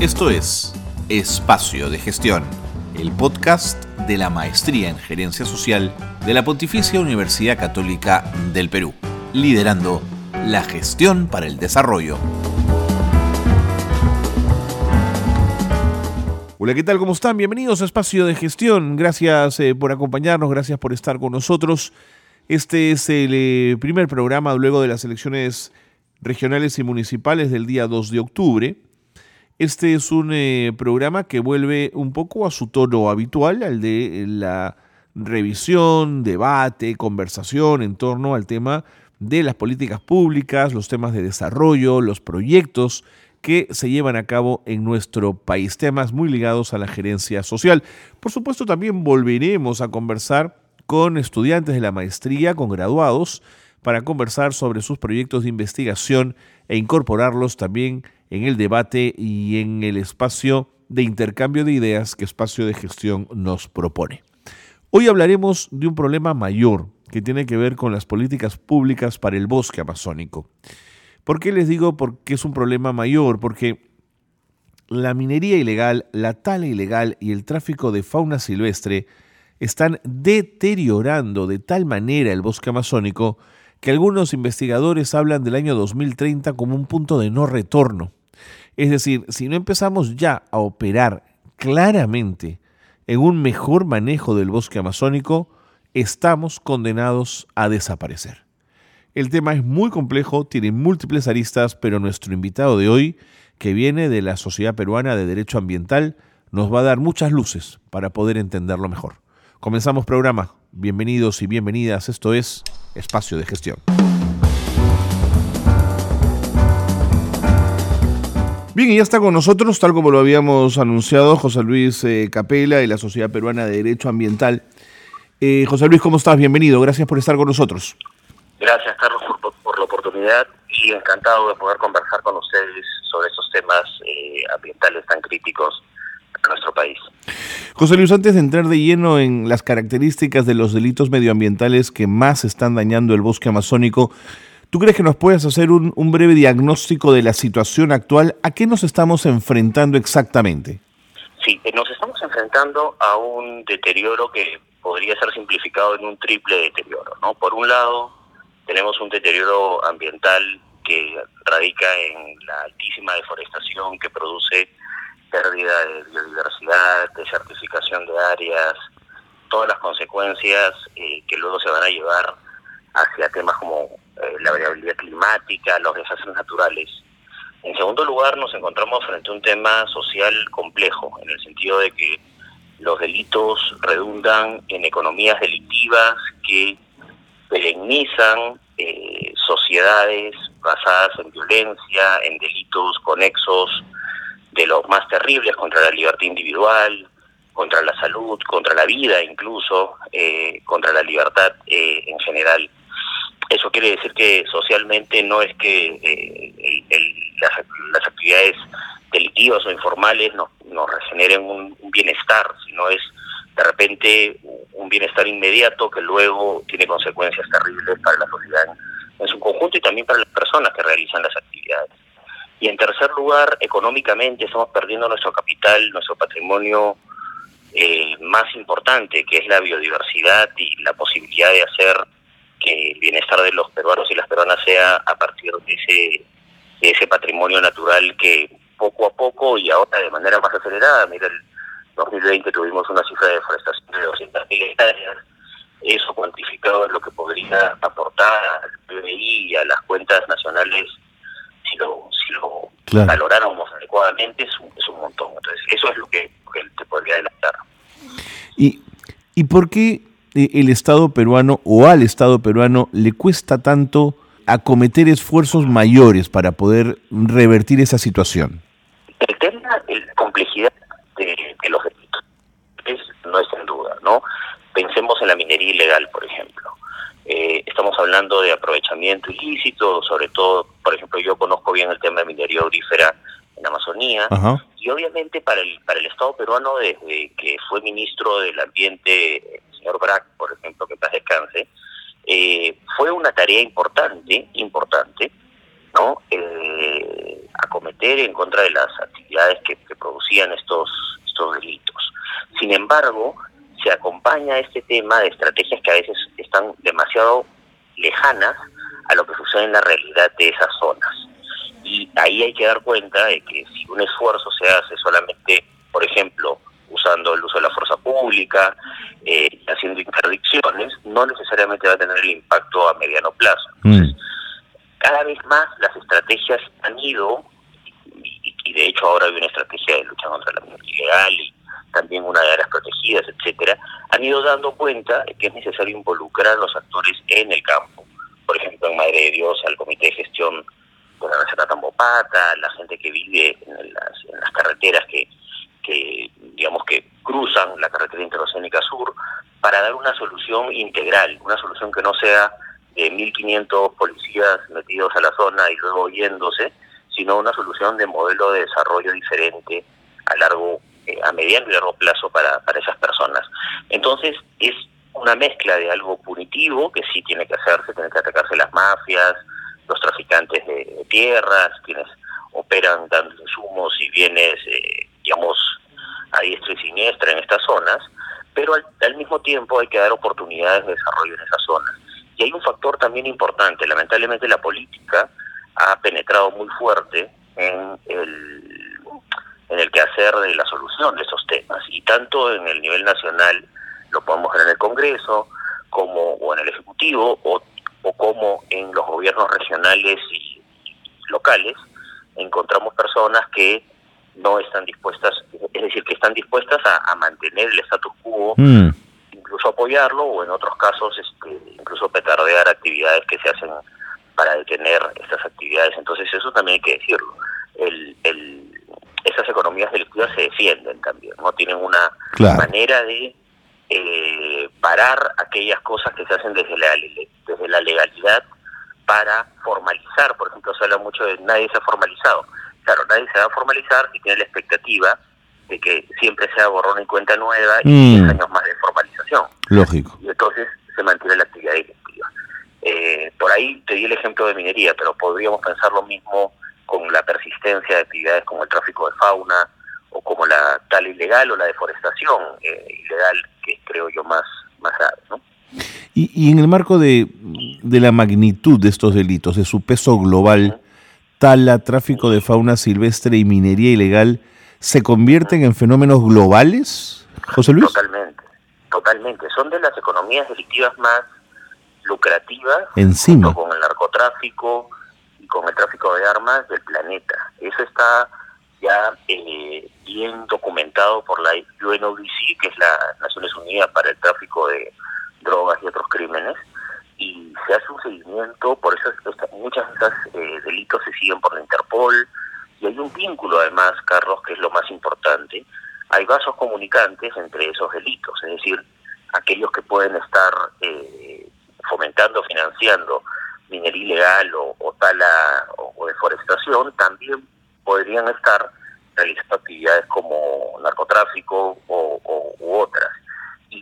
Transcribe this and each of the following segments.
Esto es Espacio de Gestión, el podcast de la Maestría en Gerencia Social de la Pontificia Universidad Católica del Perú, liderando la gestión para el desarrollo. Hola, ¿qué tal? ¿Cómo están? Bienvenidos a Espacio de Gestión. Gracias eh, por acompañarnos, gracias por estar con nosotros. Este es el eh, primer programa luego de las elecciones regionales y municipales del día 2 de octubre. Este es un eh, programa que vuelve un poco a su tono habitual, al de la revisión, debate, conversación en torno al tema de las políticas públicas, los temas de desarrollo, los proyectos que se llevan a cabo en nuestro país, temas muy ligados a la gerencia social. Por supuesto, también volveremos a conversar con estudiantes de la maestría, con graduados, para conversar sobre sus proyectos de investigación e incorporarlos también en el debate y en el espacio de intercambio de ideas que Espacio de Gestión nos propone. Hoy hablaremos de un problema mayor que tiene que ver con las políticas públicas para el bosque amazónico. ¿Por qué les digo que es un problema mayor? Porque la minería ilegal, la tala ilegal y el tráfico de fauna silvestre están deteriorando de tal manera el bosque amazónico que algunos investigadores hablan del año 2030 como un punto de no retorno. Es decir, si no empezamos ya a operar claramente en un mejor manejo del bosque amazónico, estamos condenados a desaparecer. El tema es muy complejo, tiene múltiples aristas, pero nuestro invitado de hoy, que viene de la Sociedad Peruana de Derecho Ambiental, nos va a dar muchas luces para poder entenderlo mejor. Comenzamos programa. Bienvenidos y bienvenidas. Esto es Espacio de Gestión. Bien, y ya está con nosotros, tal como lo habíamos anunciado, José Luis eh, Capela y la Sociedad Peruana de Derecho Ambiental. Eh, José Luis, ¿cómo estás? Bienvenido, gracias por estar con nosotros. Gracias, Carlos, por, la oportunidad y encantado de poder conversar con ustedes sobre estos temas eh, ambientales tan críticos a nuestro país. José Luis, antes de entrar de lleno en las características de los delitos medioambientales que más están dañando el bosque amazónico, ¿Tú crees que nos puedes hacer un, breve diagnóstico de la situación actual? ¿A qué nos estamos enfrentando exactamente? Sí, eh, nos estamos enfrentando a un deterioro que podría ser simplificado en un triple deterioro. ¿no? Por un lado, tenemos un deterioro ambiental que radica en la altísima deforestación que produce pérdida de biodiversidad, desertificación de áreas, todas las consecuencias eh, que luego se van a llevar hacia temas como eh, la variabilidad climática, los desastres naturales. En segundo lugar, nos encontramos frente a un tema social complejo, en el sentido de que los delitos redundan en economías delictivas que perennizan eh, sociedades basadas en violencia, en delitos conexos de los más terribles contra la libertad individual, contra la salud, contra la vida incluso, eh, contra la libertad en general. Eso quiere decir que socialmente no es que eh, las, actividades delictivas o informales nos, nos regeneren un, bienestar, sino es de repente un bienestar inmediato que luego tiene consecuencias terribles para la sociedad en, su conjunto y también para las personas que realizan las actividades. Y en tercer lugar, económicamente estamos perdiendo nuestro capital, nuestro patrimonio eh, más importante, que es la biodiversidad y la posibilidad de hacer que el bienestar de los peruanos y las peruanas sea a partir de ese, ese patrimonio natural que poco a poco y ahora de manera más acelerada, mira, el 2020 tuvimos una cifra de deforestación de 200.000 hectáreas, eso cuantificado es lo que podría aportar al PBI y a las cuentas nacionales si lo, si lo valoráramos adecuadamente es un, es un montón. Entonces, eso es lo que, que te podría adelantar. ¿Y, ¿Y por qué el Estado peruano o al Estado peruano le cuesta tanto acometer esfuerzos mayores para poder revertir esa situación? El tema, la complejidad de, los delitos no es en duda, ¿no? Pensemos en la minería ilegal, por ejemplo. Eh, estamos hablando de aprovechamiento ilícito, sobre todo, por ejemplo, yo conozco bien el tema de minería aurífera en Amazonía, y obviamente para el, para el Estado peruano, desde que fue ministro del Ambiente señor Brack, por ejemplo, que paz descanse, eh, fue una tarea importante, importante, ¿no? Eh, acometer en contra de las actividades que, producían estos, estos delitos. Sin embargo, se acompaña este tema de estrategias que a veces están demasiado lejanas a lo que sucede en la realidad de esas zonas. Y ahí hay que dar cuenta de que si un esfuerzo se hace solamente, por ejemplo, usando el uso de la fuerza pública, eh, haciendo interdicciones, no necesariamente va a tener el impacto a mediano plazo. Mm. Entonces, cada vez más las estrategias han ido, y, de hecho ahora hay una estrategia de lucha contra la minería ilegal y también una de áreas protegidas, etcétera, han ido dando cuenta que es necesario involucrar a los actores en el campo. Por ejemplo, en Madre de Dios, al Comité de Gestión de la Nacional Tambopata, la gente que vive en las, en las carreteras que, que, digamos, que cruzan la carretera interoceánica sur, para dar una solución integral, una solución que no sea de 1.500 policías metidos a la zona y luego yéndose, sino una solución de modelo de desarrollo diferente a largo, eh, a mediano y largo plazo para, para esas personas. Entonces es una mezcla de algo punitivo que sí tiene que hacerse, tiene que atacarse las mafias, los traficantes de, tierras, quienes operan dando insumos y bienes, eh, digamos, a diestra y siniestra en estas zonas, pero al, al mismo tiempo hay que dar oportunidades de desarrollo en esas zonas. Y hay un factor también importante, lamentablemente la política ha penetrado muy fuerte en el, en el quehacer de la solución de esos temas, y tanto en el nivel nacional, lo podemos ver en el Congreso, como o en el Ejecutivo, o, o como en los gobiernos regionales y locales, encontramos personas que no están dispuestas, es decir, que están dispuestas a, mantener el status quo mm incluso apoyarlo o en otros casos este, incluso petardear actividades que se hacen para detener estas actividades. Entonces eso también hay que decirlo. El, el, esas economías delictivas se defienden también, no tienen una manera de eh, parar aquellas cosas que se hacen desde la, desde la legalidad para formalizar. Por ejemplo, se habla mucho de nadie se ha formalizado. Claro, nadie se va a formalizar si tiene la expectativa de que siempre sea borrón y cuenta nueva y 10 mm. años más de formalización. Lógico. Y entonces se mantiene la actividad delictiva. Eh, por ahí te di el ejemplo de minería, pero podríamos pensar lo mismo con la persistencia de actividades como el tráfico de fauna o como la tal ilegal o la deforestación eh, ilegal, que creo yo más, más grave. ¿no? Y, y en el marco de, de la magnitud de estos delitos, de su peso global, tala, tráfico de fauna silvestre y minería ilegal, se convierten en fenómenos globales, José Luis? Totalmente, totalmente. Son de las economías delictivas más lucrativas Encima. con el narcotráfico y con el tráfico de armas del planeta. Eso está ya eh, bien documentado por la UNODC, que es la Naciones Unidas para el Tráfico de Drogas y otros crímenes, y se hace un seguimiento, por eso muchas de esas eh, delitos se siguen por la Interpol, y hay un vínculo además, Carlos, que es lo más importante. Hay vasos comunicantes entre esos delitos, es decir, aquellos que pueden estar eh, fomentando, financiando minería ilegal o, tala o, deforestación, también podrían estar realizando actividades como narcotráfico o, u otras.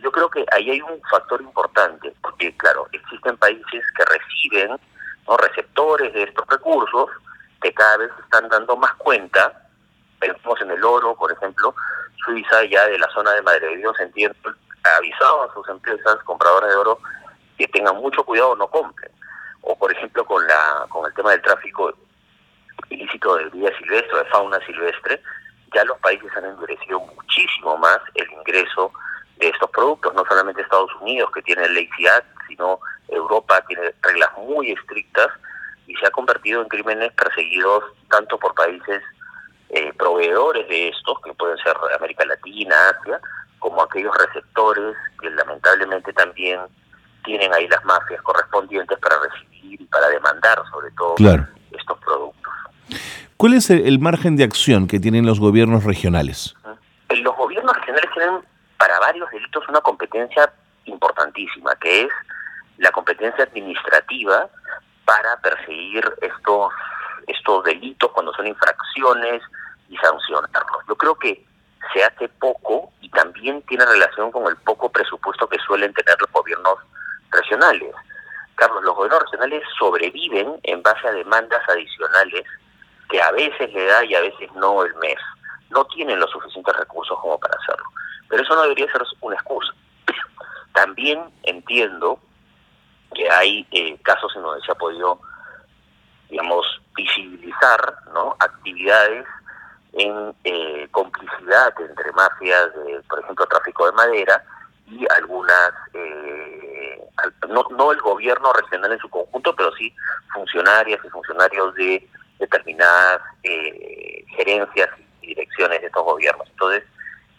Yo creo que ahí hay un factor importante, porque claro, existen países que reciben ¿no? receptores de estos recursos, que cada vez están dando más cuenta, pensamos en el oro, por ejemplo, Suiza ya de la zona de Madre de Dios, entiendo, ha avisado a sus empresas compradoras de oro que tengan mucho cuidado, no compren. O por ejemplo con la con el tema del tráfico ilícito de vida silvestre, de fauna silvestre, ya los países han endurecido muchísimo más el ingreso de estos productos, no solamente Estados Unidos que tiene ley CIAT, sino Europa tiene reglas muy estrictas y se ha convertido en crímenes perseguidos tanto por países eh, proveedores de estos, que pueden ser América Latina, Asia, como aquellos receptores que lamentablemente también tienen ahí las mafias correspondientes para recibir y para demandar sobre todo estos productos. ¿Cuál es el margen de acción que tienen los gobiernos regionales? Los gobiernos regionales tienen para una competencia importantísima, que es la competencia administrativa para perseguir estos, estos delitos cuando son infracciones y sancionarlos. Yo creo que se hace poco y también tiene relación con el poco presupuesto que suelen tener los gobiernos regionales. Carlos, los gobiernos regionales sobreviven en base a demandas adicionales que a veces le da y a veces no el mes. No tienen los suficientes recursos como para hacerlo. Pero eso no debería ser una excusa. También entiendo que hay eh, casos en donde se ha podido, digamos, visibilizar ¿no? actividades en eh, complicidad entre mafias, de, por ejemplo, tráfico de madera y algunas, eh, no, no el gobierno regional en su conjunto, pero sí funcionarias y funcionarios de determinadas eh, gerencias y direcciones de estos gobiernos. Entonces,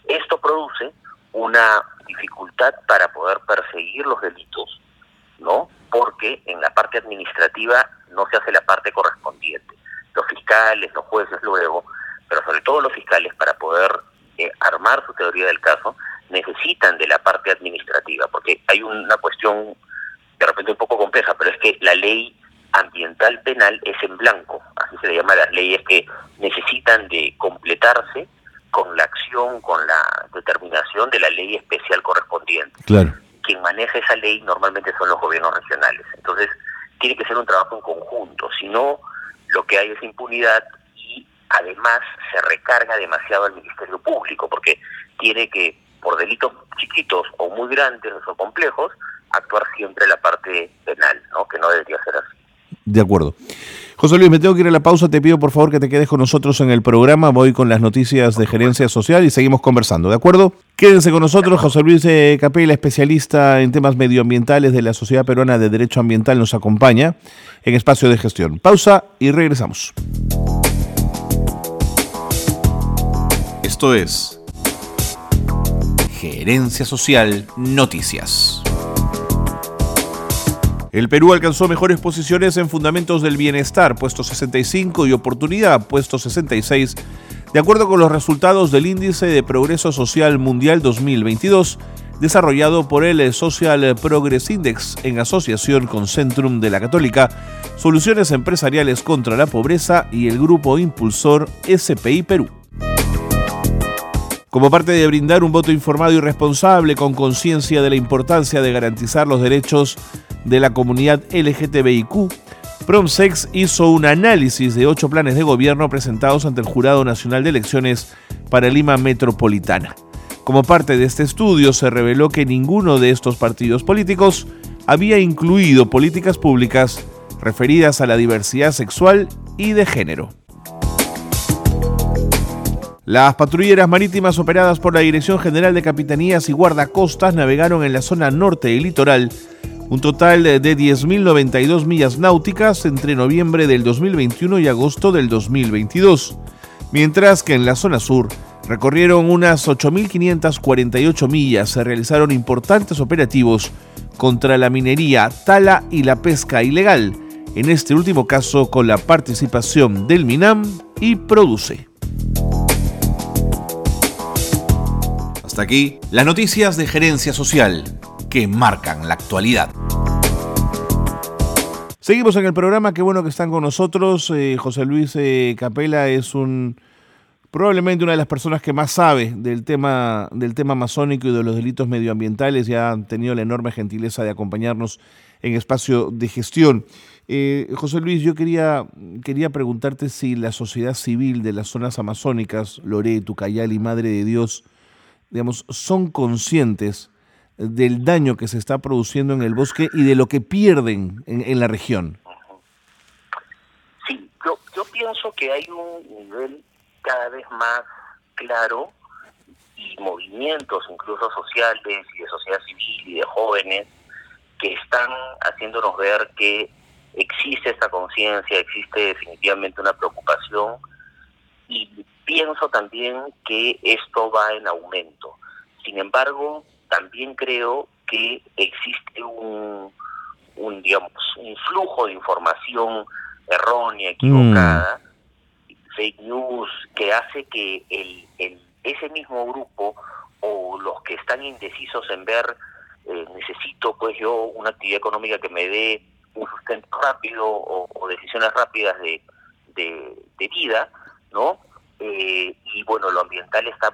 esto produce una dificultad para poder perseguir los delitos, ¿no? Porque en la parte administrativa no se hace la parte correspondiente. Los fiscales, los jueces luego, pero sobre todo los fiscales para poder eh, armar su teoría del caso, necesitan de la parte administrativa, porque hay una cuestión de repente un poco compleja, pero es que la ley ambiental penal es en blanco, así se le llama a las leyes que necesitan de completarse con la acción, con la determinación de la ley especial correspondiente. Claro. Quien maneja esa ley normalmente son los gobiernos regionales. Entonces, tiene que ser un trabajo en conjunto, si no, lo que hay es impunidad y además se recarga demasiado al Ministerio Público, porque tiene que, por delitos chiquitos o muy grandes o complejos, actuar siempre la parte penal, ¿no? que no debería ser así. De acuerdo. José Luis, me tengo que ir a la pausa. Te pido por favor que te quedes con nosotros en el programa. Voy con las noticias de gerencia social y seguimos conversando, ¿de acuerdo? Quédense con nosotros. José Luis eh, Capela, especialista en temas medioambientales de la Sociedad Peruana de Derecho Ambiental, nos acompaña en espacio de gestión. Pausa y regresamos. Esto es Gerencia Social Noticias. El Perú alcanzó mejores posiciones en Fundamentos del Bienestar, puesto 65, y Oportunidad, puesto 66, de acuerdo con los resultados del Índice de Progreso Social Mundial 2022, desarrollado por el Social Progress Index en asociación con Centrum de la Católica, Soluciones Empresariales contra la Pobreza y el grupo impulsor SPI Perú. Como parte de brindar un voto informado y responsable con conciencia de la importancia de garantizar los derechos de la comunidad LGTBIQ, Promsex hizo un análisis de ocho planes de gobierno presentados ante el Jurado Nacional de Elecciones para Lima Metropolitana. Como parte de este estudio se reveló que ninguno de estos partidos políticos había incluido políticas públicas referidas a la diversidad sexual y de género. Las patrulleras marítimas operadas por la Dirección General de Capitanías y Guardacostas navegaron en la zona norte y litoral. Un total de 10.092 millas náuticas entre noviembre del 2021 y agosto del 2022, mientras que en la zona sur recorrieron unas 8.548 millas, se realizaron importantes operativos contra la minería, tala y la pesca ilegal, en este último caso con la participación del MINAM y Produce. Aquí las noticias de gerencia social que marcan la actualidad. Seguimos en el programa, qué bueno que están con nosotros. Eh, José Luis eh, Capela es un probablemente una de las personas que más sabe del tema, del tema masónico y de los delitos medioambientales y ha tenido la enorme gentileza de acompañarnos en espacio de gestión. Eh, José Luis, yo quería, quería preguntarte si la sociedad civil de las zonas amazónicas, Loreto, Cayal y Madre de Dios, digamos, son conscientes del daño que se está produciendo en el bosque y de lo que pierden en, la región. Sí, yo, yo pienso que hay un nivel cada vez más claro y movimientos incluso sociales y de sociedad civil y de jóvenes que están haciéndonos ver que existe esta conciencia, existe definitivamente una preocupación y pienso también que esto va en aumento. Sin embargo, también creo que existe un, un digamos, un flujo de información errónea, equivocada, fake news, que hace que el, el, ese mismo grupo o los que están indecisos en ver, eh, necesito pues yo una actividad económica que me dé un sustento rápido o, decisiones rápidas de, de, vida, ¿no? Eh, y bueno, lo ambiental está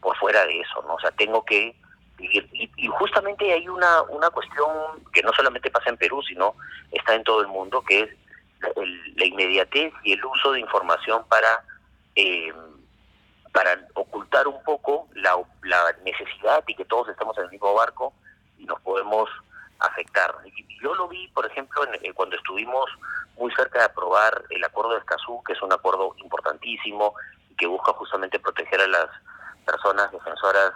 por fuera de eso, ¿no? O sea, tengo que y, justamente hay una, una cuestión que no solamente pasa en Perú, sino está en todo el mundo, que es la inmediatez y el uso de información para eh, para ocultar un poco la, necesidad y que todos estamos en el mismo barco y nos podemos afectar. Yo lo vi, por ejemplo, en, cuando estuvimos muy cerca de aprobar el acuerdo de Escazú, que es un acuerdo importantísimo y que busca justamente proteger a las personas defensoras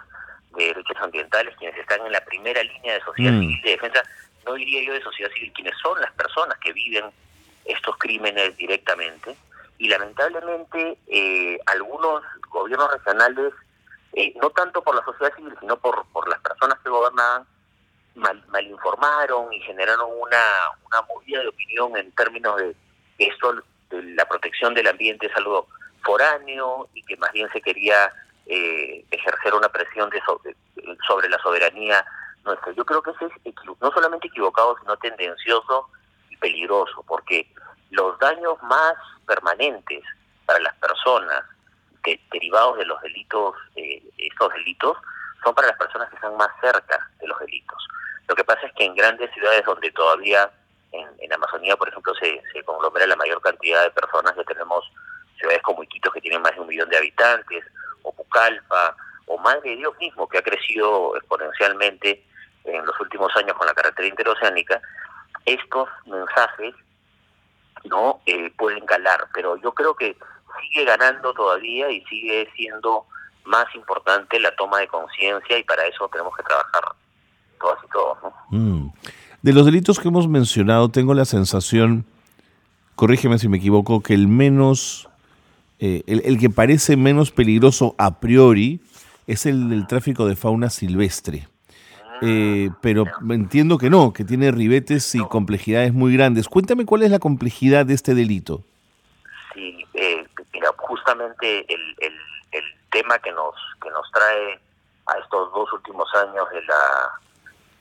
de derechos ambientales, quienes están en la primera línea de sociedad mm. civil de defensa, no diría yo de sociedad civil, quienes son las personas que viven estos crímenes directamente y lamentablemente eh, algunos gobiernos regionales, eh, no tanto por la sociedad civil, sino por, por las personas que gobernaban, mal, mal informaron y generaron una, una movida de opinión en términos de esto, de la protección del ambiente es algo foráneo y que más bien se quería eh, ejercer una presión de sobre, sobre la soberanía nuestra. Yo creo que eso es no solamente equivocado, sino tendencioso y peligroso, porque los daños más permanentes para las personas que, derivados de los delitos, eh, estos delitos, son para las personas que están más cerca de los delitos. Lo que pasa es que en grandes ciudades donde todavía, en, en Amazonía, por ejemplo, se, se conglomera la mayor cantidad de personas, que tenemos ciudades como Iquitos que tienen más de un millón de habitantes, o Pucallpa, o Madre de Dios mismo, que ha crecido exponencialmente en los últimos años con la carretera interoceánica, estos mensajes no eh, pueden calar, pero yo creo que sigue ganando todavía y sigue siendo más importante la toma de conciencia y para eso tenemos que trabajar todas y todos. ¿no? Mm. De los delitos que hemos mencionado, tengo la sensación, corrígeme si me equivoco, que el menos, eh, el, el, que parece menos peligroso a priori es el del tráfico de fauna silvestre. Eh, pero entiendo que no, que tiene ribetes y complejidades muy grandes. Cuéntame cuál es la complejidad de este delito. Sí, eh, mira, justamente el, el, el, tema que nos que nos trae a estos dos últimos años de la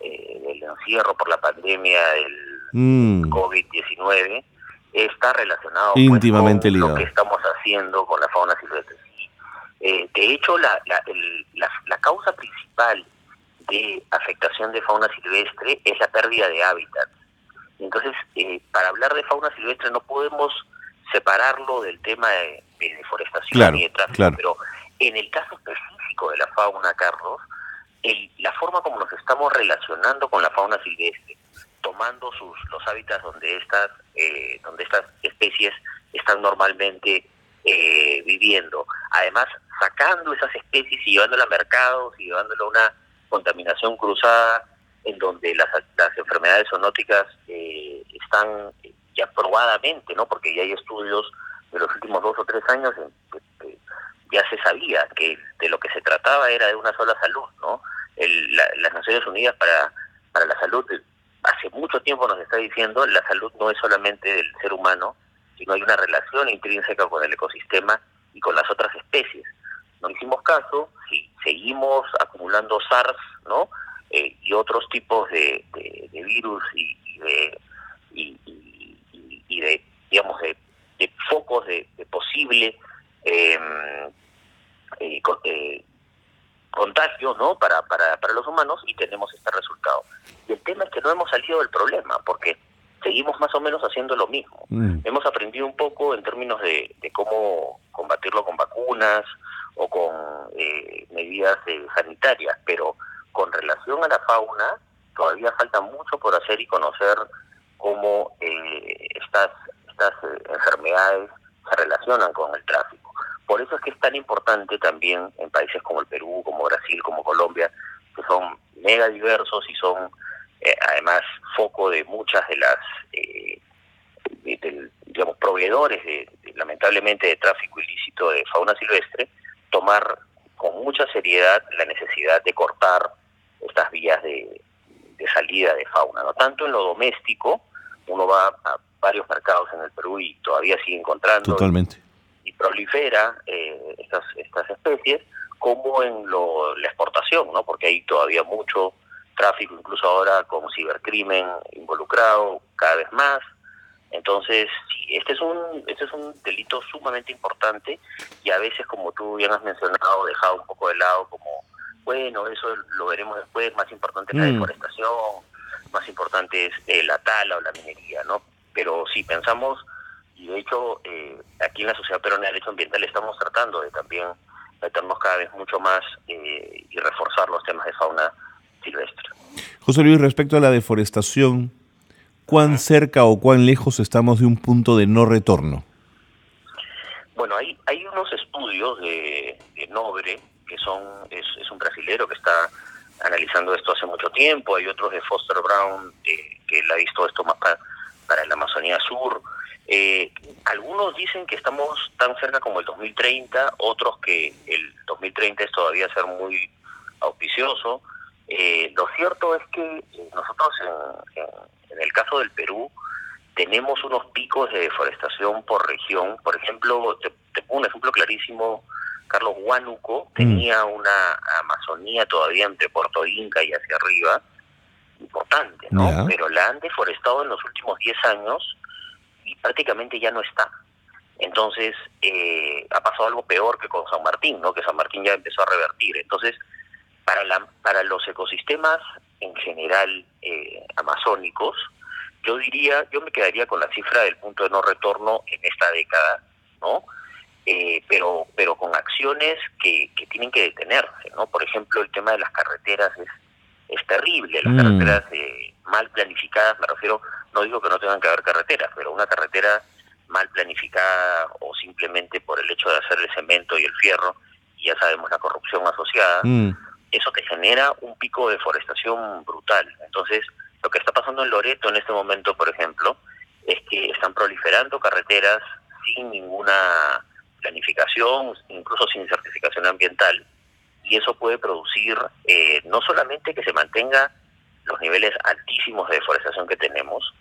eh, del encierro por la pandemia del mm. COVID-19 está relacionado pues, íntimamente con lo que estamos haciendo con la fauna silvestre. Eh, de hecho, la, la, la, la causa principal de afectación de fauna silvestre es la pérdida de hábitat. Entonces, eh, para hablar de fauna silvestre no podemos separarlo del tema de, deforestación y de tráfico, pero en el caso específico de la fauna, Carlos, el, la forma como nos estamos relacionando con la fauna silvestre, tomando sus los hábitats donde estas eh, donde estas especies están normalmente eh, viviendo, además sacando esas especies y llevándolas a mercados y llevándolas a una contaminación cruzada, en donde las, las enfermedades zoonóticas eh, están ya probadamente, ¿no? Porque ya hay estudios de los últimos dos o tres años en que, ya se sabía que de lo que se trataba era de una sola salud, ¿no? El, las Naciones Unidas para, para la Salud hace mucho tiempo nos está diciendo la salud no es solamente del ser humano, sino hay una relación intrínseca con el ecosistema y con las otras especies no hicimos caso, si seguimos acumulando SARS, ¿no? Eh, y otros tipos de, de, virus y, de y, de digamos de, focos de, posible em, eh, eh, contagio, ¿no? Para, para para los humanos y tenemos este resultado. Y el tema es que no hemos salido del problema porque seguimos más o menos haciendo lo mismo. Mm. Hemos aprendido un poco en términos de, de cómo combatirlo con vacunas, o con eh, medidas eh, sanitarias, pero con relación a la fauna todavía falta mucho por hacer y conocer cómo eh, estas, estas enfermedades se relacionan con el tráfico. Por eso es que es tan importante también en países como el Perú, como Brasil, como Colombia, que son mega diversos y son además foco de muchas de las de, lamentablemente de tráfico ilícito de fauna silvestre tomar con mucha seriedad la necesidad de cortar estas vías de, salida de fauna, no tanto en lo doméstico, uno va a varios mercados en el Perú y todavía sigue encontrando Totalmente. Y, prolifera eh, estas estas especies, como en lo, la exportación, ¿no? Porque hay todavía mucho tráfico, incluso ahora con cibercrimen involucrado cada vez más, entonces, sí, este es un este es un delito sumamente importante y a veces, como tú bien has mencionado, dejado un poco de lado como, bueno, eso lo veremos después, más importante es la mm. deforestación, más importante es eh, la tala o la minería, ¿no? Pero si pensamos y de hecho eh, aquí en la Sociedad Peruana de Derecho Ambiental estamos tratando de también meternos cada vez mucho más eh, y reforzar los temas de fauna silvestre. José Luis, respecto a la deforestación, ¿cuán cerca o cuán lejos estamos de un punto de no retorno? Bueno, hay, hay unos estudios de, Nobre, que son es, un brasilero que está analizando esto hace mucho tiempo, hay otros de Foster Brown, eh, que él ha visto esto más para, para la Amazonía Sur, eh, algunos dicen que estamos tan cerca como el 2030, otros que el 2030 es todavía ser muy auspicioso. Eh, lo cierto es que nosotros en, el caso del Perú tenemos unos picos de deforestación por región. Por ejemplo, te, pongo un ejemplo clarísimo. Carlos Huánuco mm. tenía una Amazonía todavía entre Puerto Inca y hacia arriba, importante, ¿no? Pero la han deforestado en los últimos 10 años prácticamente ya no está. Entonces, eh, ha pasado algo peor que con San Martín, ¿no? Que San Martín ya empezó a revertir. Entonces, para, la, para los ecosistemas en general eh, amazónicos, yo diría, yo me quedaría con la cifra del punto de no retorno en esta década, ¿no? Eh, pero pero con acciones que, que tienen que detenerse, ¿no? Por ejemplo, el tema de las carreteras es, es terrible, las mm. carreteras mal planificadas, me refiero no digo que no tengan que haber carreteras, pero una carretera mal planificada o simplemente por el hecho de hacer el cemento y el fierro, y ya sabemos la corrupción asociada, mm. Eso te genera un pico de deforestación brutal. Entonces, lo que está pasando en Loreto en este momento, por ejemplo, es que están proliferando carreteras sin ninguna planificación, incluso sin certificación ambiental, y eso puede producir eh, no solamente que se mantenga los niveles altísimos de deforestación que tenemos.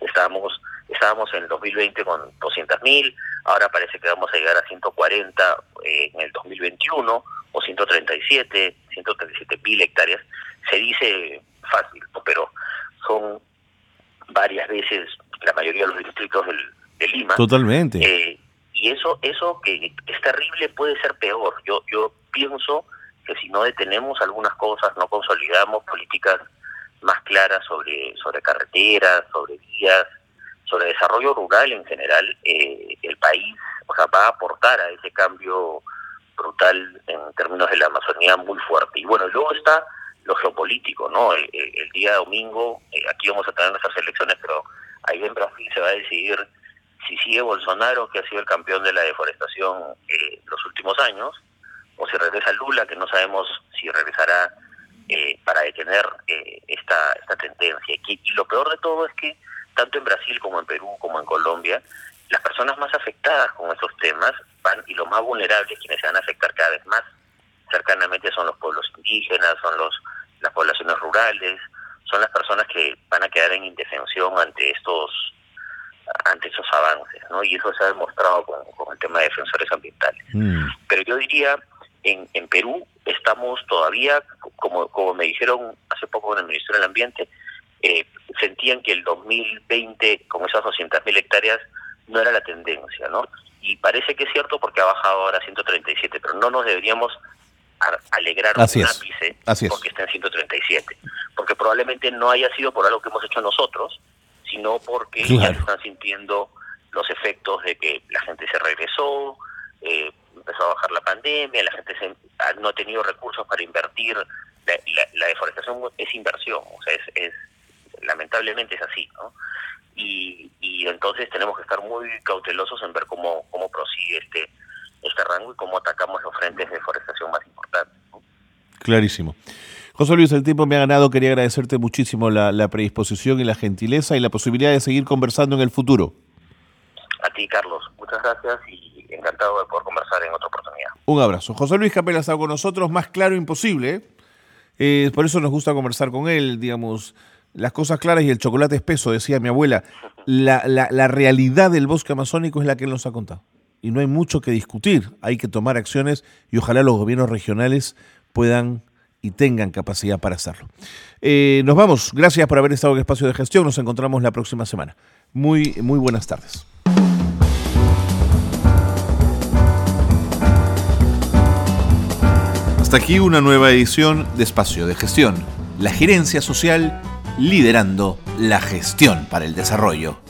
Estábamos, estábamos en el 2020 con 200.000, ahora parece que vamos a llegar a 140 eh, en el 2021 o 137, 137 mil hectáreas. Se dice fácil, pero son varias veces la mayoría de los distritos del, de Lima. Totalmente. Eh, y eso, eso que es terrible puede ser peor. Yo, yo pienso que si no detenemos algunas cosas, no consolidamos políticas más claras sobre, sobre carreteras, sobre vías, sobre desarrollo rural en general, eh, el país o sea, va a aportar a ese cambio brutal en términos de la Amazonía muy fuerte. Y bueno, luego está lo geopolítico, ¿no? El, día domingo, eh, aquí vamos a tener nuestras elecciones, pero ahí en Brasil se va a decidir si sigue Bolsonaro, que ha sido el campeón de la deforestación eh, los últimos años, o si regresa Lula, que no sabemos si regresará eh, para detener eh, esta, esta tendencia. Y, lo peor de todo es que tanto en Brasil como en Perú como en Colombia, las personas más afectadas con estos temas van y los más vulnerables, quienes se van a afectar cada vez más cercanamente son los pueblos indígenas, son los las poblaciones rurales, son las personas que van a quedar en indefensión ante estos ante esos avances, ¿no? Y eso se ha demostrado con, con el tema de defensores ambientales. Mm. Pero yo diría en, en Perú estamos todavía, como, como me dijeron hace poco en el Ministerio del Ambiente, eh, sentían que el 2020, con esas 200.000 hectáreas, no era la tendencia, ¿no? Y parece que es cierto porque ha bajado ahora a 137, pero no nos deberíamos alegrar un ápice porque está en 137, porque probablemente no haya sido por algo que hemos hecho nosotros, sino porque ya se están sintiendo los efectos de que la gente se regresó, eh, empezó a bajar la pandemia, la gente se, no ha tenido recursos para invertir, la, deforestación es inversión, o sea, es, lamentablemente es así, ¿no? Y, y, entonces tenemos que estar muy cautelosos en ver cómo, cómo prosigue este, este rango y cómo atacamos los frentes de deforestación más importantes. Clarísimo. José Luis, el tiempo me ha ganado. Quería agradecerte muchísimo la, la, predisposición y la gentileza y la posibilidad de seguir conversando en el futuro. A ti, Carlos. Muchas gracias y encantado de poder conversar en otra oportunidad. Un abrazo. José Luis Capela está con nosotros, más claro imposible. Eh, por eso nos gusta conversar con él, digamos, las cosas claras y el chocolate espeso, decía mi abuela. La, la, realidad del bosque amazónico es la que él nos ha contado. Y no hay mucho que discutir, hay que tomar acciones y ojalá los gobiernos regionales puedan y tengan capacidad para hacerlo. Eh, nos vamos, gracias por haber estado en Espacio de Gestión, nos encontramos la próxima semana. Muy, muy buenas tardes. Hasta aquí una nueva edición de Espacio de Gestión, la gerencia social liderando la gestión para el desarrollo.